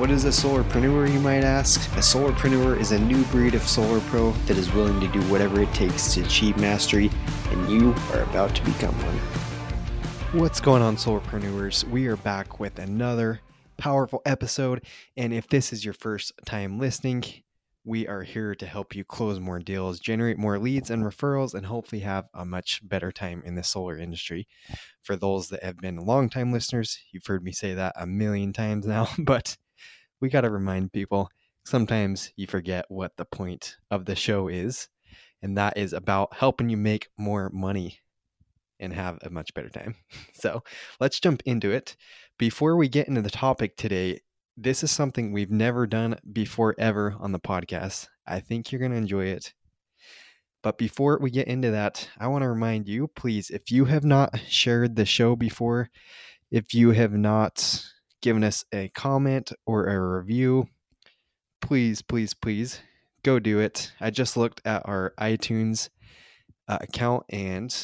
What is a solarpreneur, you might ask? A solarpreneur is a new breed of solar pro that is willing to do whatever it takes to achieve mastery, and you are about to become one. What's going on, solarpreneurs? We are back with another powerful episode, and if this is your first time listening, we are here to help you close more deals, generate more leads and referrals, and hopefully have a much better time in the solar industry. For those that have been long-time listeners, you've heard me say that a million times now, but we got to remind people sometimes you forget what the point of the show is, and that is about helping you make more money and have a much better time. So let's jump into it. Before we get into the topic today, this is something we've never done before ever on the podcast. I think you're going to enjoy it. But before we get into that, I want to remind you please, if you have not shared the show before, if you have not given us a comment or a review, please, please, please go do it. I just looked at our iTunes uh, account and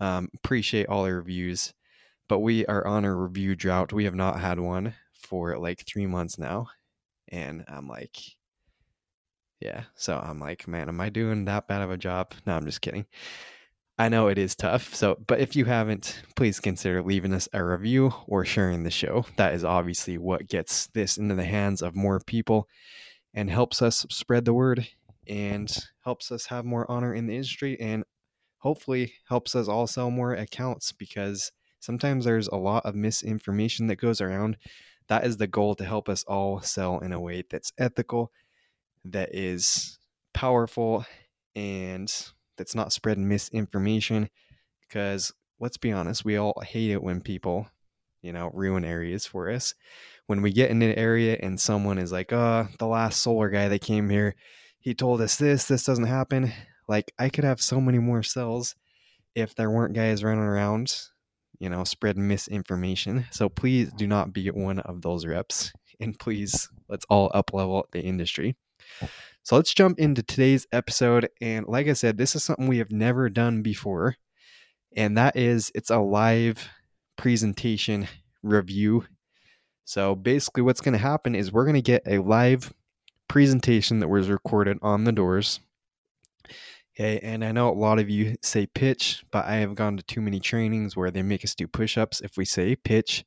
um, appreciate all the reviews, but we are on a review drought. We have not had one for like three months now. And I'm like, yeah. So I'm like, man, am I doing that bad of a job? No, I'm just kidding. I know it is tough. So, but if you haven't, please consider leaving us a review or sharing the show. That is obviously what gets this into the hands of more people and helps us spread the word and helps us have more honor in the industry and hopefully helps us all sell more accounts because sometimes there's a lot of misinformation that goes around. That is the goal to help us all sell in a way that's ethical, that is powerful, and that's not spreading misinformation because let's be honest we all hate it when people you know ruin areas for us. When we get in an area and someone is like oh the last solar guy that came here he told us this this doesn't happen. Like i could have so many more cells if there weren't guys running around you know spreading misinformation. So please do not be one of those reps and please let's all up level the industry so let's jump into today's episode. And like I said, this is something we have never done before. And that is it's a live presentation review. So basically, what's going to happen is we're going to get a live presentation that was recorded on the doors. Okay, and I know a lot of you say pitch, but I have gone to too many trainings where they make us do push ups if we say pitch.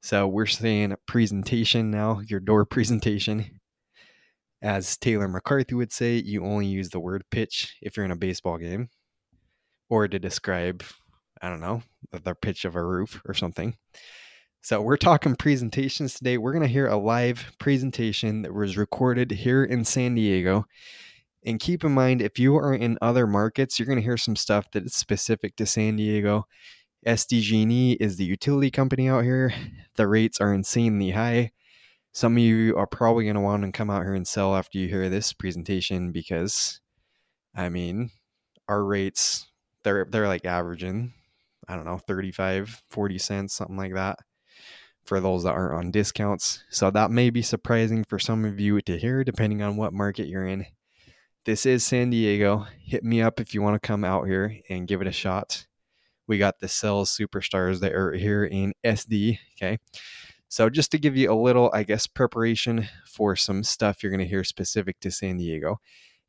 So we're saying presentation now, your door presentation. As Taylor McCarthy would say, you only use the word pitch if you're in a baseball game or to describe, I don't know, the pitch of a roof or something. So, we're talking presentations today. We're going to hear a live presentation that was recorded here in San Diego. And keep in mind, if you are in other markets, you're going to hear some stuff that is specific to San Diego. SDG&E is the utility company out here. The rates are insanely high some of you are probably going to want to come out here and sell after you hear this presentation because i mean our rates they're they're like averaging i don't know 35 40 cents something like that for those that aren't on discounts. So that may be surprising for some of you to hear depending on what market you're in. This is san diego. Hit me up if you want to come out here and give it a shot. We got the sales superstars that are here in sd okay so, just to give you a little, I guess, preparation for some stuff you're going to hear specific to San Diego.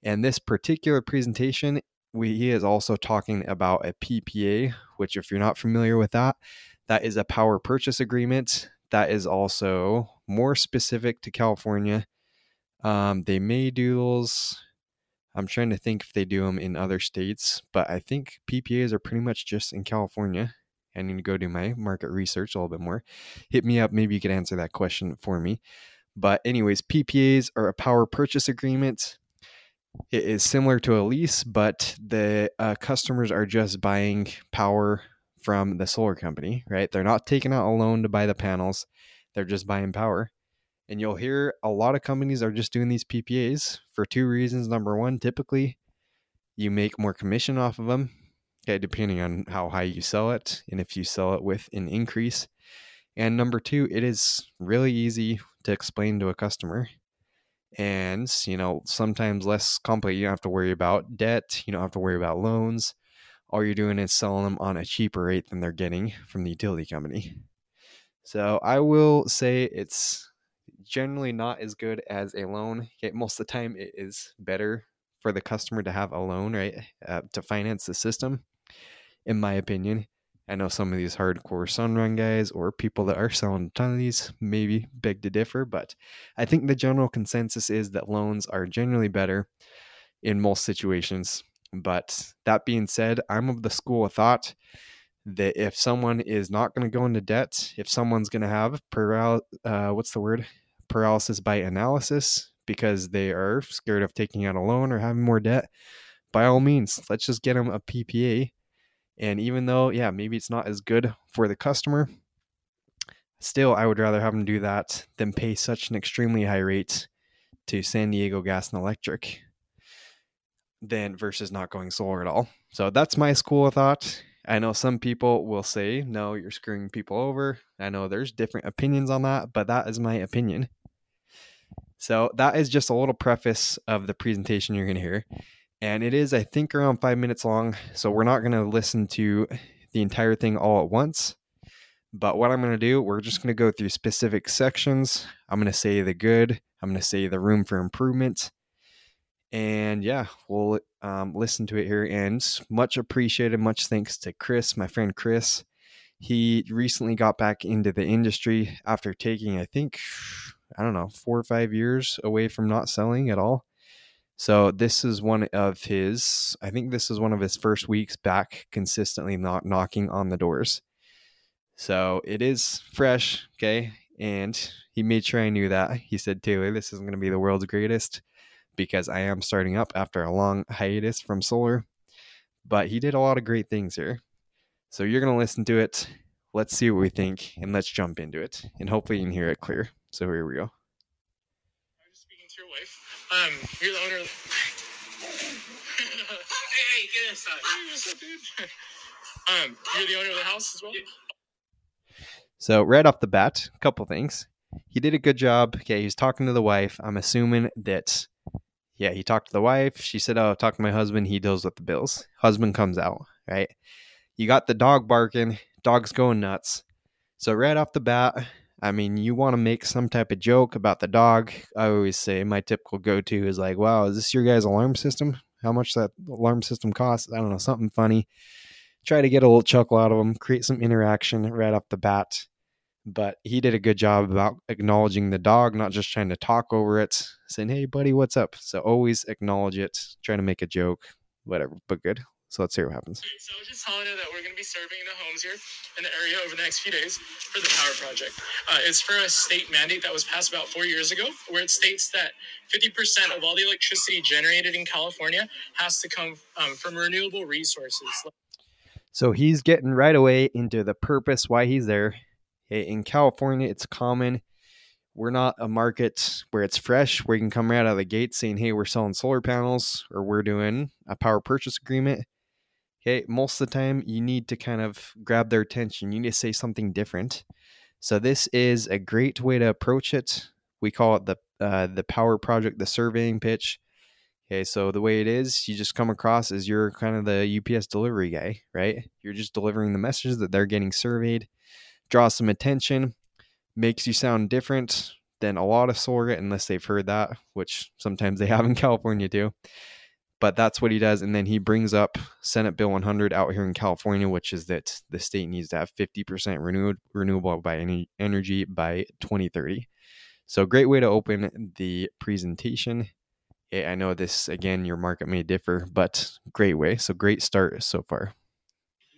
And this particular presentation, we, he is also talking about a PPA, which, if you're not familiar with that, that is a power purchase agreement. That is also more specific to California. Um, they may do those. I'm trying to think if they do them in other states, but I think PPAs are pretty much just in California. I need to go do my market research a little bit more. Hit me up. Maybe you could answer that question for me. But, anyways, PPAs are a power purchase agreement. It is similar to a lease, but the uh, customers are just buying power from the solar company, right? They're not taking out a loan to buy the panels, they're just buying power. And you'll hear a lot of companies are just doing these PPAs for two reasons. Number one, typically you make more commission off of them, okay, depending on how high you sell it and if you sell it with an increase. And number two, it is really easy to explain to a customer. And, you know, sometimes less complicated. You don't have to worry about debt, you don't have to worry about loans. All you're doing is selling them on a cheaper rate than they're getting from the utility company. So I will say it's generally not as good as a loan. Okay, most of the time, it is better for the customer to have a loan, right, uh, to finance the system, in my opinion. I know some of these hardcore Sunrun guys or people that are selling a ton of these maybe beg to differ, but I think the general consensus is that loans are generally better in most situations. But that being said, I'm of the school of thought that if someone is not going to go into debt, if someone's going to have uh, what's the word? Paralysis by analysis because they are scared of taking out a loan or having more debt, by all means, let's just get them a PPA. And even though, yeah, maybe it's not as good for the customer, still, I would rather have them do that than pay such an extremely high rate to San Diego Gas and Electric than versus not going solar at all. So that's my school of thought. I know some people will say, no, you're screwing people over. I know there's different opinions on that, but that is my opinion. So that is just a little preface of the presentation you're going to hear. And it is, I think, around five minutes long. So we're not going to listen to the entire thing all at once. But what I'm going to do, we're just going to go through specific sections. I'm going to say the good, I'm going to say the room for improvement, and yeah, we'll um, listen to it here. And much appreciated. Much thanks to Chris, my friend Chris. He recently got back into the industry after taking, I think, I don't know, four or five years away from not selling at all. So this is one of his, I think this is one of his first weeks back consistently not knocking on the doors. So it is fresh, okay? And he made sure I knew that. He said, Taylor, this isn't going to be the world's greatest because I am starting up after a long hiatus from solar. But he did a lot of great things here. So you're going to listen to it. Let's see what we think and let's jump into it. And hopefully you can hear it clear. So here we go. I speaking to your wife. Um, you're the owner. Of... hey, hey, get inside. what's up, dude? um, you're the owner of the house as well. So right off the bat, a couple things. He did a good job. Okay, he's talking to the wife. I'm assuming that yeah, he talked to the wife. She said, "Oh, talk to my husband. He deals with the bills." Husband comes out, right? You got the dog barking. Dog's going nuts. So right off the bat, I mean, you want to make some type of joke about the dog. I always say my typical go-to is like, "Wow, is this your guys' alarm system? How much that alarm system costs? I don't know, something funny." Try to get a little chuckle out of them, create some interaction right off the bat but he did a good job about acknowledging the dog, not just trying to talk over it, saying, Hey, buddy, what's up? So always acknowledge it, trying to make a joke, whatever, but good. So let's see what happens. So I was just telling you that we're going to be serving the homes here in the area over the next few days for the power project. Uh, it's for a state mandate that was passed about four years ago, where it states that 50% of all the electricity generated in California has to come um, from renewable resources. So he's getting right away into the purpose why he's there in California, it's common. We're not a market where it's fresh, where you can come right out of the gate saying, hey, we're selling solar panels or we're doing a power purchase agreement. Okay, most of the time, you need to kind of grab their attention. You need to say something different. So, this is a great way to approach it. We call it the uh, the power project, the surveying pitch. Okay, so the way it is, you just come across as you're kind of the UPS delivery guy, right? You're just delivering the message that they're getting surveyed draws some attention, makes you sound different than a lot of solar, unless they've heard that, which sometimes they have in California too. But that's what he does. And then he brings up Senate Bill 100 out here in California, which is that the state needs to have 50% renew- renewable by any energy by 2030. So, great way to open the presentation. Eh, I know this, again, your market may differ, but great way. So, great start so far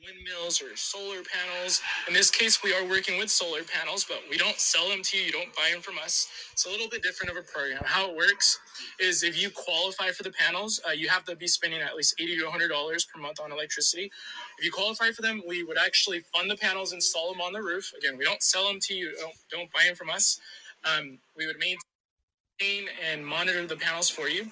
windmills or solar panels. In this case, we are working with solar panels, but we don't sell them to you. You don't buy them from us. It's a little bit different of a program. How it works is if you qualify for the panels, uh, you have to be spending at least eighty to hundred dollars per month on electricity. If you qualify for them, we would actually fund the panels, install them on the roof. Again, we don't sell them to you. Don't, don't buy them from us. Um, we would maintain and monitor the panels for you.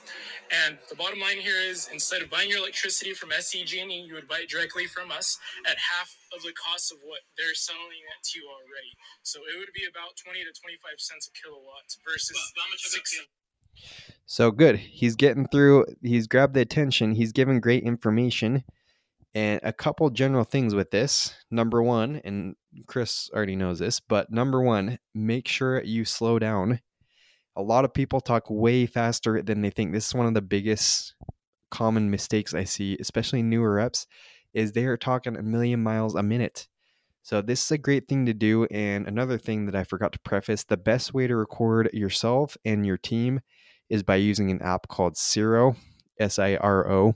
And the bottom line here is instead of buying your electricity from SDG&E, you would buy it directly from us at half of the cost of what they're selling it to you already. So it would be about 20 to 25 cents a kilowatt versus Well, much six. So good. He's getting through. He's grabbed the attention. He's given great information. And a couple general things with this. Number one, and Chris already knows this, but number one, make sure you slow down. A lot of people talk way faster than they think. This is one of the biggest common mistakes I see, especially newer reps, is they are talking a million miles a minute. So this is a great thing to do. And another thing that I forgot to preface, the best way to record yourself and your team is by using an app called Siro, S I R O.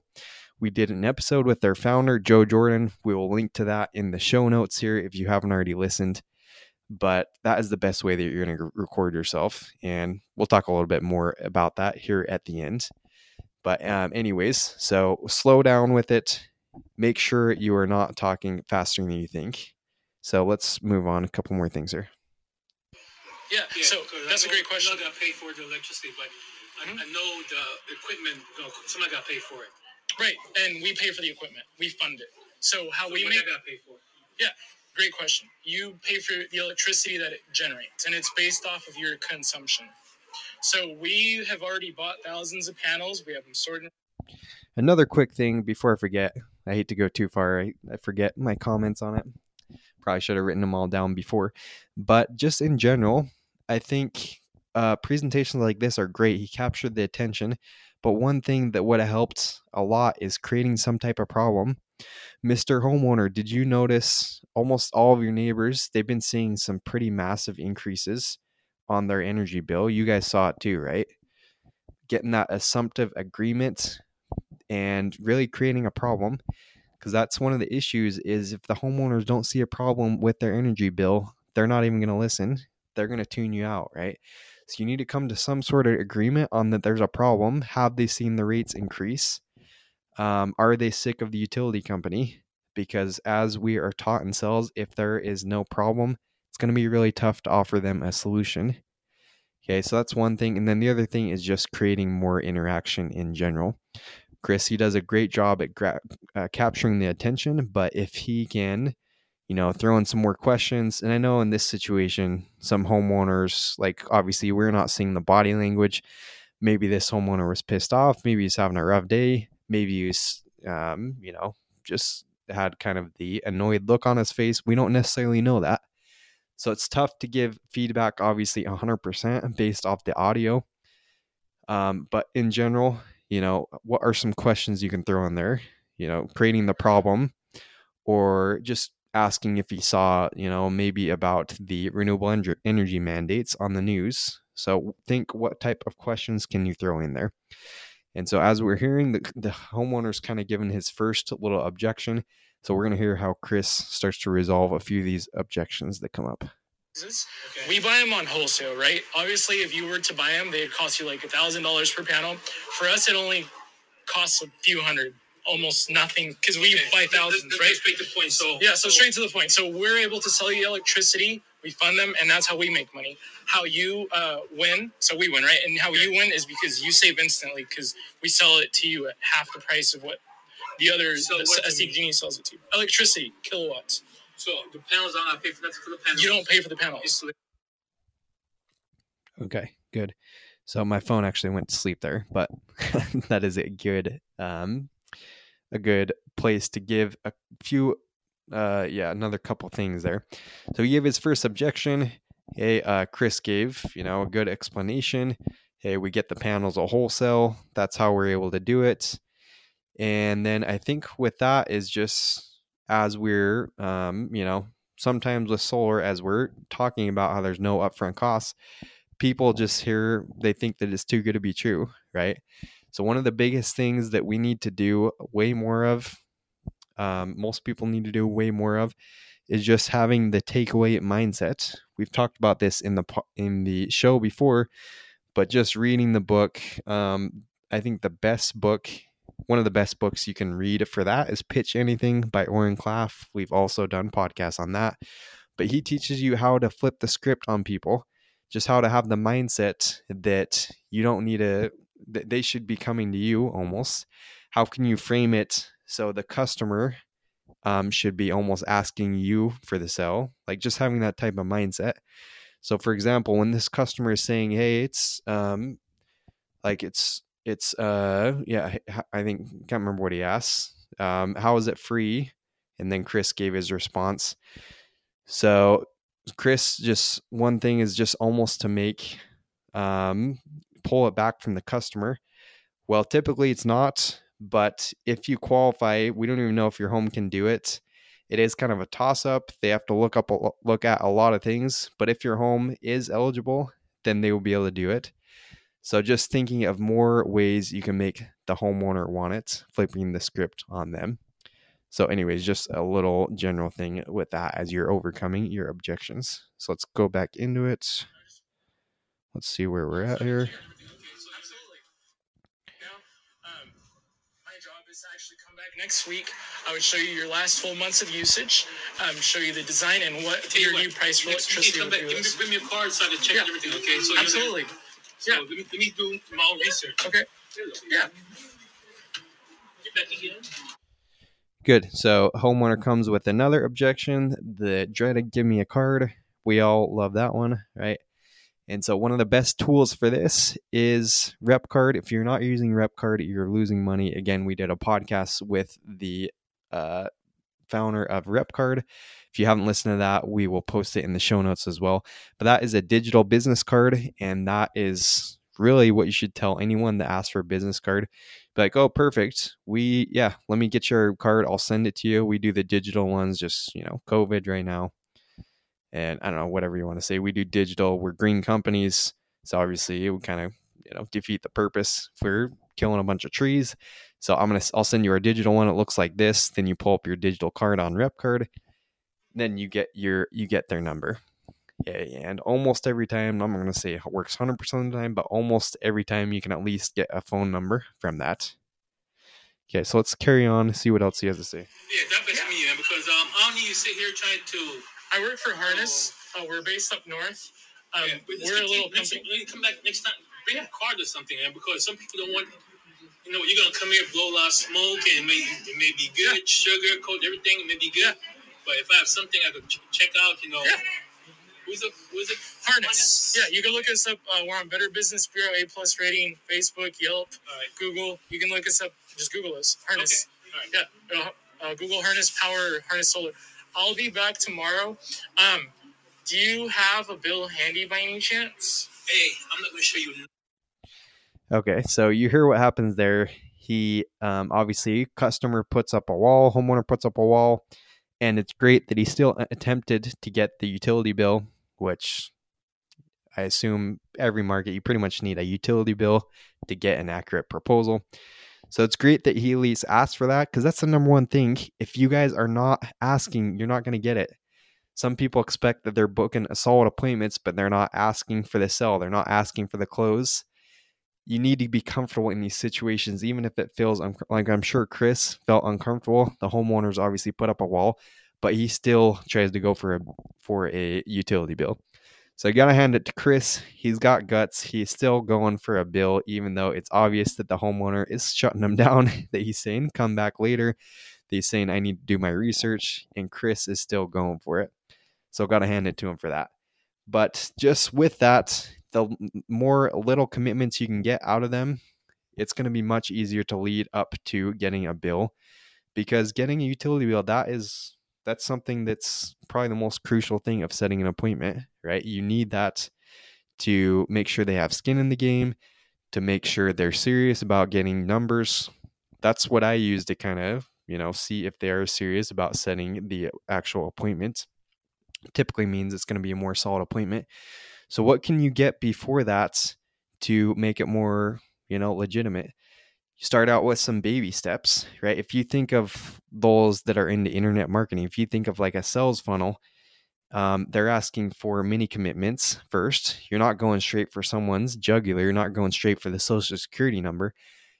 We did an episode with their founder, Joe Jordan. We will link to that in the show notes here if you haven't already listened. But that is the best way that you're going to record yourself. And we'll talk a little bit more about that here at the end. But, um, anyways, so slow down with it. Make sure you are not talking faster than you think. So let's move on. A couple more things here. Yeah, Yeah, so 'cause I that's a great question. I got paid for the electricity, but I, Mhm. I know the equipment. No, somebody got paid for it. Right, and we pay for the equipment. We fund it. So how So we what make I got paid for? Great question. You pay for the electricity that it generates, and it's based off of your consumption. So we have already bought thousands of panels. We have them sorted. Another quick thing before I forget, I hate to go too far. I, I forget my comments on it. Probably should have written them all down before. But just in general, I think uh, presentations like this are great. He captured the attention. But one thing that would have helped a lot is creating some type of problem. Mr. Homeowner, did you notice almost all of your neighbors? They've been seeing some pretty massive increases on their energy bill. You guys saw it too, right? Getting that assumptive agreement and really creating a problem because that's one of the issues is if the homeowners don't see a problem with their energy bill they're not even going to listen they're going to tune you out right so you need to come to some sort of agreement on that there's a problem have they seen the rates increase um, are they sick of the utility company because as we are taught in sales if there is no problem it's going to be really tough to offer them a solution okay so that's one thing and then the other thing is just creating more interaction in general Chris, he does a great job at gra- uh, capturing the attention, but if he can, you know, throw in some more questions, and I know in this situation, some homeowners, like obviously we're not seeing the body language. Maybe this homeowner was pissed off. Maybe he's having a rough day. Maybe he's, um, you know, just had kind of the annoyed look on his face. We don't necessarily know that. So it's tough to give feedback, obviously, 100% based off the audio. Um, but in general, you know, what are some questions you can throw in there? You know, creating the problem or just asking if he saw, you know, maybe about the renewable ener- energy mandates on the news. So think what type of questions can you throw in there? And so as we're hearing the, the homeowner's kind of given his first little objection. So we're going to hear how Chris starts to resolve a few of these objections that come up. Okay. We buy them on wholesale, right? Obviously, if you were to buy them, they'd cost you like a thousand dollars per panel. For us, it only costs a few hundred, almost nothing, because we Okay. buy Let- let- thousands, let's right? Straight to the point. So Yeah, so straight to the point. So we're able to sell you electricity. We fund them, and that's how we make money. How you uh, win, so we win, right? And how you win is because you save instantly because we sell it to you at half the price of what the other So the what do you SDG sells it to. you. Electricity, kilowatts. So the panels, I don't pay for nothing for the panels. You don't pay for the panels. Okay, good. So my phone actually went to sleep there, but that is a good um a good place to give a few uh yeah, another couple things there. So he gave his first objection. Hey, uh Chris gave, you know, a good explanation. Hey, we get the panels a wholesale. That's how we're able to do it. And then I think with that is just as we're um, you know, sometimes with solar as we're talking about how there's no upfront costs, people just hear they think that it's too good to be true, right? So one of the biggest things that we need to do way more of, um, most people need to do way more of, is just having the takeaway mindset. We've talked about this in the in the show before, but just reading the book, um, I think the best book, one of the best books you can read for that is Pitch Anything by Oren Klaff. We've also done podcasts on that, but he teaches you how to flip the script on people just how to have the mindset that you don't need a that they should be coming to you almost how can you frame it so the customer um, should be almost asking you for the sell like just having that type of mindset. So for example when this customer is saying hey it's um like it's it's uh yeah i think can't remember what he asked um how is it free? And then chris gave his response. So chris just one thing is just almost to make um pull it back from the customer. Well typically it's not but if you qualify we don't even know if your home can do it it is kind of a toss up they have to look up look at a lot of things but if your home is eligible then they will be able to do it so just thinking of more ways you can make the homeowner want it, flipping the script on them. So, anyways, just a little general thing with that as you're overcoming your objections. So let's go back into it. Let's see where we're at here. Next week. I would show you your last 12 months of usage, um, show you the design and what your what, new price for electricity will do. Bring me a card so I can check yeah. everything, okay? So Absolutely. So yeah. let, me, let me do my own research. Okay. Yeah. Good. So homeowner comes with another objection. The dreaded give me a card. We all love that one, right? And so one of the best tools for this is RepCard. If you're not using RepCard, you're losing money. Again, we did a podcast with the uh, founder of RepCard. If you haven't listened to that, we will post it in the show notes as well. But that is a digital business card, and that is really what you should tell anyone that asks for a business card. Be like, oh, perfect. We, yeah, let me get your card. I'll send it to you. We do the digital ones, just, you know, COVID right now. And I don't know, whatever you want to say. We do digital. We're green companies. So obviously it would kind of, you know, defeat the purpose for killing a bunch of trees. So I'm gonna I'll send you our digital one. It looks like this. Then you pull up your digital card on RepCard. Then you get your you get their number. Yeah, and almost every time, I'm gonna say it works 100% of the time, but almost every time you can at least get a phone number from that. Okay, so let's carry on. See what else he has to say. Yeah, that makes yeah. me, man, because um, I don't need to sit here trying to. I work for Harness. Uh, we're based up north. Um, yeah, we're a little company. Let me come back next time. Bring a card or something, man, because some people don't want you know, you're gonna come here, blow a lot of smoke, and maybe it may be good, yeah. sugar coat everything, it may be good. But if I have something I could ch- check out, you know, yeah. who's it? Who's it? Harness. Yeah, you can look us up. Uh, we're on Better Business Bureau, A plus rating, Facebook, Yelp, right. Google. You can look us up. Just Google us. Harness. Okay. Yeah. Uh, uh, Google Harness Power, Harness Solar. I'll be back tomorrow. Um, do you have a bill handy by any chance? Hey, I'm not gonna show you Okay, so you hear what happens there. He um, obviously customer puts up a wall, homeowner puts up a wall, and it's great that he still attempted to get the utility bill, which I assume every market you pretty much need a utility bill to get an accurate proposal. So it's great that he at least asked for that because that's the number one thing. If you guys are not asking, you're not going to get it. Some people expect that they're booking a solid appointments, but they're not asking for the sell. They're not asking for the close you need to be comfortable in these situations, even if it feels un- like I'm sure Chris felt uncomfortable. The homeowners obviously put up a wall, but he still tries to go for a for a utility bill. So I gotta hand it to Chris. He's got guts. He's still going for a bill, even though it's obvious that the homeowner is shutting him down. that he's saying, "Come back later." That he's saying, "I need to do my research," and Chris is still going for it. So gotta hand it to him for that. But just with that, the more little commitments you can get out of them, it's going to be much easier to lead up to getting a bill because getting a utility bill that is that's something that's probably the most crucial thing of setting an appointment, right? You need that to make sure they have skin in the game, to make sure they're serious about getting numbers. That's what I use to kind of, you know, see if they're serious about setting the actual appointment. Typically means it's going to be a more solid appointment. So what can you get before that to make it more, you know, legitimate? You start out with some baby steps, right? If you think of those that are into internet marketing, if you think of like a sales funnel, um, they're asking for mini commitments first. You're not going straight for someone's jugular. You're not going straight for the social security number.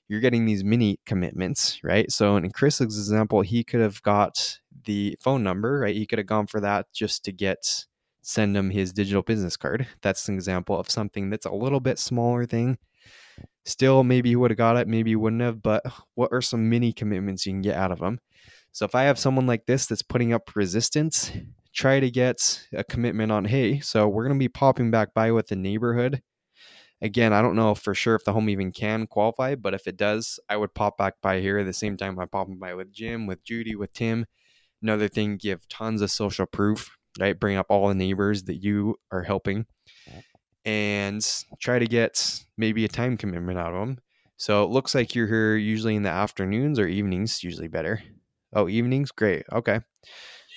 You're getting these mini commitments, right? So in Chris's example, he could have got the phone number, right? He could have gone for that just to get send him his digital business card. That's an example of something that's a little bit smaller thing. Still, maybe he would have got it, maybe he wouldn't have, but what are some mini commitments you can get out of them? So if I have someone like this that's putting up resistance, try to get a commitment on, hey, so we're going to be popping back by with the neighborhood. Again, I don't know for sure if the home even can qualify, but if it does, I would pop back by here at the same time I'm popping by with Jim, with Judy, with Tim. Another thing, give tons of social proof, right? Bring up all the neighbors that you are helping and try to get maybe a time commitment out of them. So it looks like you're here usually in the afternoons or evenings, usually better. Oh, evenings? Great. Okay.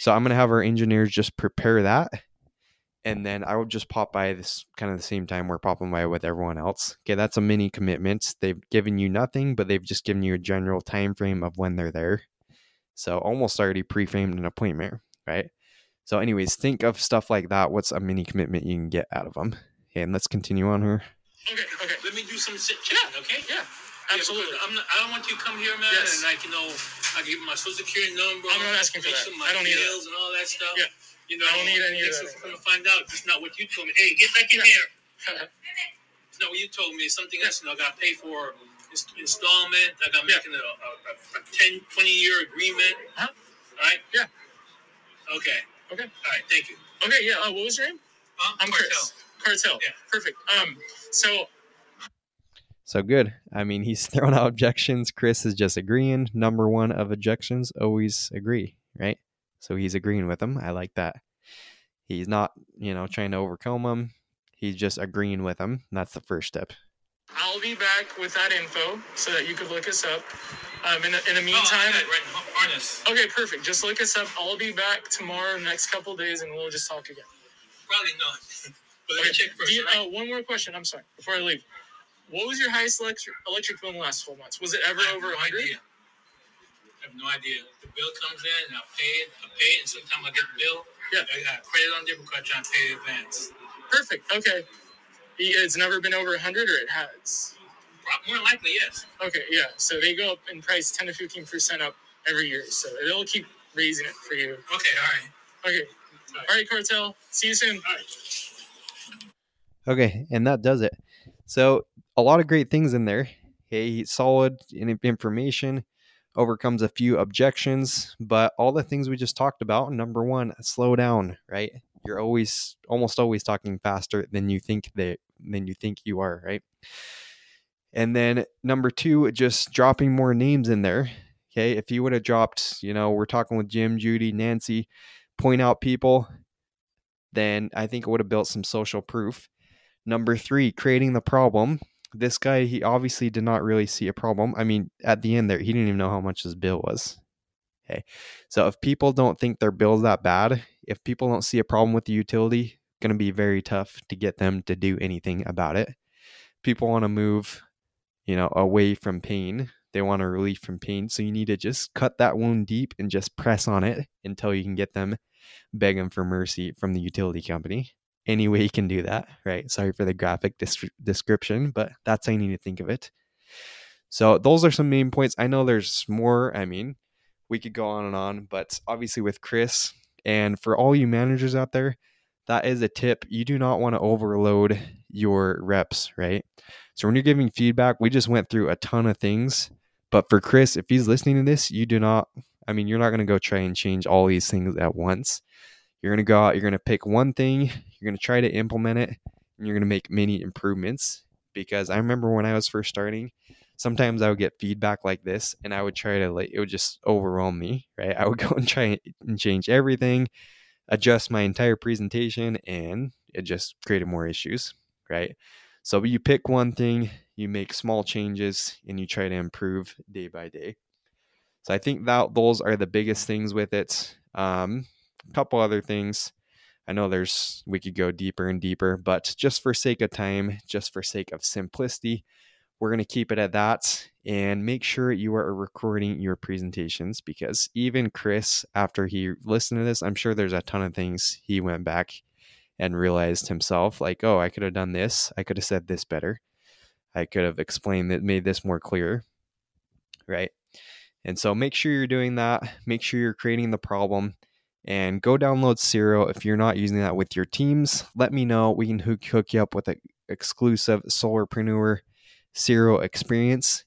So I'm going to have our engineers just prepare that. And then I will just pop by this kind of the same time we're popping by with everyone else. Okay, that's a mini commitment. They've given you nothing, but they've just given you a general time frame of when they're there. So almost already pre-framed an appointment, right? So, anyways, think of stuff like that. What's a mini commitment you can get out of them? Okay, and let's continue on here. Okay, okay. Let me do some sit chat, okay? Yeah, absolutely. Yeah, I'm not, I don't want you to come here, man, Yes. and like you know, I give my social security number. I'm not asking for that. My I don't need bills and all that stuff. Yeah. You know, I don't need any of that. I'm gonna find out it's not what you told me. Hey, get back in Yeah. here. It's not what you told me. It's something else. You know, I got to pay for ins- installment. I got to Yeah. make a, a, a 10, 20 year agreement. Huh? All right. Yeah. Okay. Okay. All right. Thank you. okay, yeah. Uh, what was your name? Huh? I'm Chris. Cartel. Yeah. Perfect. Um, so So good. I mean, he's throwing out objections. Chris is just agreeing. Number one of objections, always agree, right? So he's agreeing with them. I like that. He's not, you know, trying to overcome them. He's just agreeing with them. That's the first step. I'll be back with that info so that you could look us up. Um, in the, in the Oh, meantime, okay, right. har- Harness. okay, perfect. Just look us up. I'll be back tomorrow, next couple days, and we'll just talk again. Probably not. but let me check first. You- right? uh, one more question. I'm sorry before I leave. What was your highest electric electric bill in the last 12 months? Was it ever over no 100? idea. I have no idea. The bill comes in and I pay it. I pay it, and sometimes I get the bill. Yeah. I got credit on there because I try and pay advance. Perfect. Okay. It's never been over 100 or it has? More likely, yes. Okay, yeah. So they go up in price 10 to 15% up every year. So they'll keep raising it for you. Okay, all right. Okay. All right. All right, Cartel. See you soon. All right. Okay, and that does it. So a lot of great things in there. Hey, solid information, overcomes a few objections, but all the things we just talked about. Number one, slow down. Right, you're always, almost always talking faster than you think that than you think you are. Right, and then number two, just dropping more names in there. Okay, if you would have dropped, you know, we're talking with Jim, Judy, Nancy, point out people, then I think it would have built some social proof. Number three, creating the problem. This guy, he obviously did not really see a problem. I mean, at the end there, he didn't even know how much his bill was. Okay. So if people don't think their bill's that bad, if people don't see a problem with the utility, it's going to be very tough to get them to do anything about it. People want to move, you know, away from pain. They want a relief from pain. So you need to just cut that wound deep and just press on it until you can get them begging for mercy from the utility company any way you can do that, right? Sorry for the graphic dis- description, but that's how you need to think of it. So those are some main points. I know there's more. I mean, we could go on and on, but obviously with Chris and for all you managers out there, that is a tip. You do not want to overload your reps, right? So when you're giving feedback, we just went through a ton of things. But for Chris, if he's listening to this, you do not, I mean, you're not going to go try and change all these things at once. You're going to go out, you're going to pick one thing, you're going to try to implement it, and you're going to make many improvements. Because I remember when I was first starting, sometimes I would get feedback like this, and I would try to, like, it would just overwhelm me, right? I would go and try and change everything, adjust my entire presentation, and it just created more issues, right? So you pick one thing, you make small changes, and you try to improve day by day. So I think that those are the biggest things with it. Um, couple other things. I know there's we could go deeper and deeper, but just for sake of time, just for sake of simplicity, we're going to keep it at that and make sure you are recording your presentations because even Chris, after he listened to this, I'm sure there's a ton of things he went back and realized himself like, oh, I could have done this. I could have said this better. I could have explained that, made this more clear. Right. And so make sure you're doing that. Make sure you're creating the problem and go download Siro if you're not using that with your teams. Let me know. We can hook, you up with an exclusive Solarpreneur Siro experience.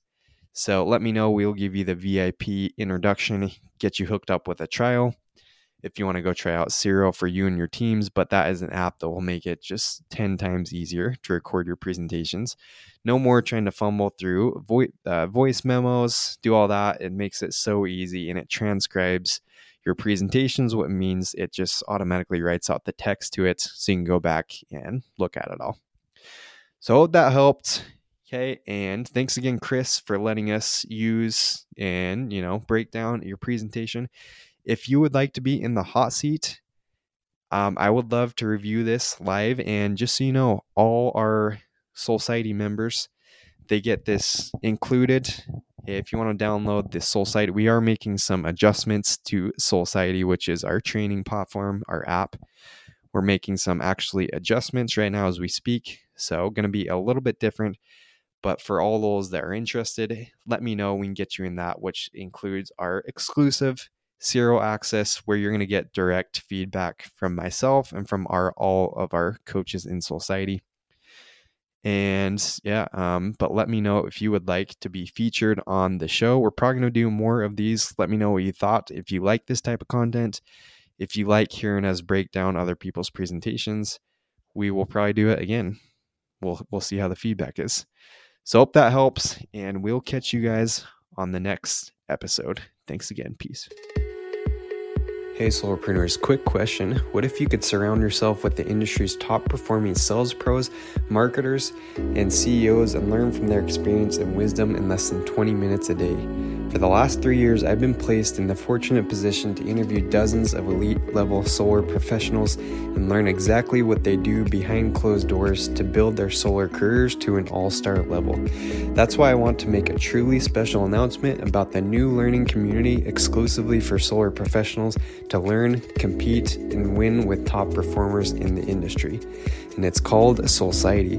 So let me know. We'll give you the VIP introduction, get you hooked up with a trial if you want to go try out Siro for you and your teams. But that is an app that will make it just 10 times easier to record your presentations. No more trying to fumble through uh, voice memos, do all that. It makes it so easy and it transcribes your presentations, what means it just automatically writes out the text to it so you can go back and look at it all. So hope that helped. Okay, and thanks again, Chris, for letting us use and you know break down your presentation. If you would like to be in the hot seat, um, I would love to review this live. And just so you know, all our Society members, they get this included. If you want to download the Solciety, we are making some adjustments to Solciety, which is our training platform, our app. We're making some actually adjustments right now as we speak. So, going to be a little bit different. But for all those that are interested, let me know. We can get you in that, which includes our exclusive Siro access where you're going to get direct feedback from myself and from our all of our coaches in society and yeah um, but let me know if you would like to be featured on the show. We're probably going to do more of these. Let me know what you thought if you like this type of content. If you like hearing us break down other people's presentations we will probably do it again. We'll we'll see how the feedback is. So hope that helps and we'll catch you guys on the next episode. Thanks again. Peace Hey, solarpreneurs, quick question. What if you could surround yourself with the industry's top performing sales pros, marketers, and CEOs and learn from their experience and wisdom in less than 20 minutes a day? For the last three years, I've been placed in the fortunate position to interview dozens of elite level solar professionals and learn exactly what they do behind closed doors to build their solar careers to an all star level. That's why I want to make a truly special announcement about the new learning community exclusively for solar professionals to learn, compete, and win with top performers in the industry and it's called Society.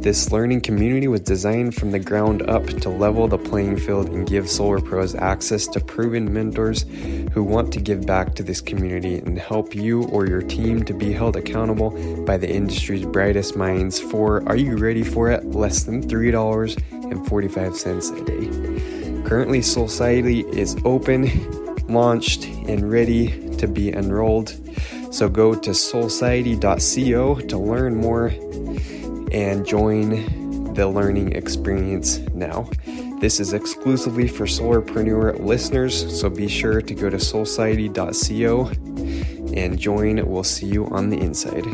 This learning community was designed from the ground up to level the playing field and give solar pros access to proven mentors who want to give back to this community and help you or your team to be held accountable by the industry's brightest minds for, are you ready for it? Less than $3.45 a day. Currently, Society is open, launched, and ready to be enrolled. So go to society.co to learn more and join the learning experience now. This is exclusively for Solarpreneur listeners, so be sure to go to society.co and join. We'll see you on the inside.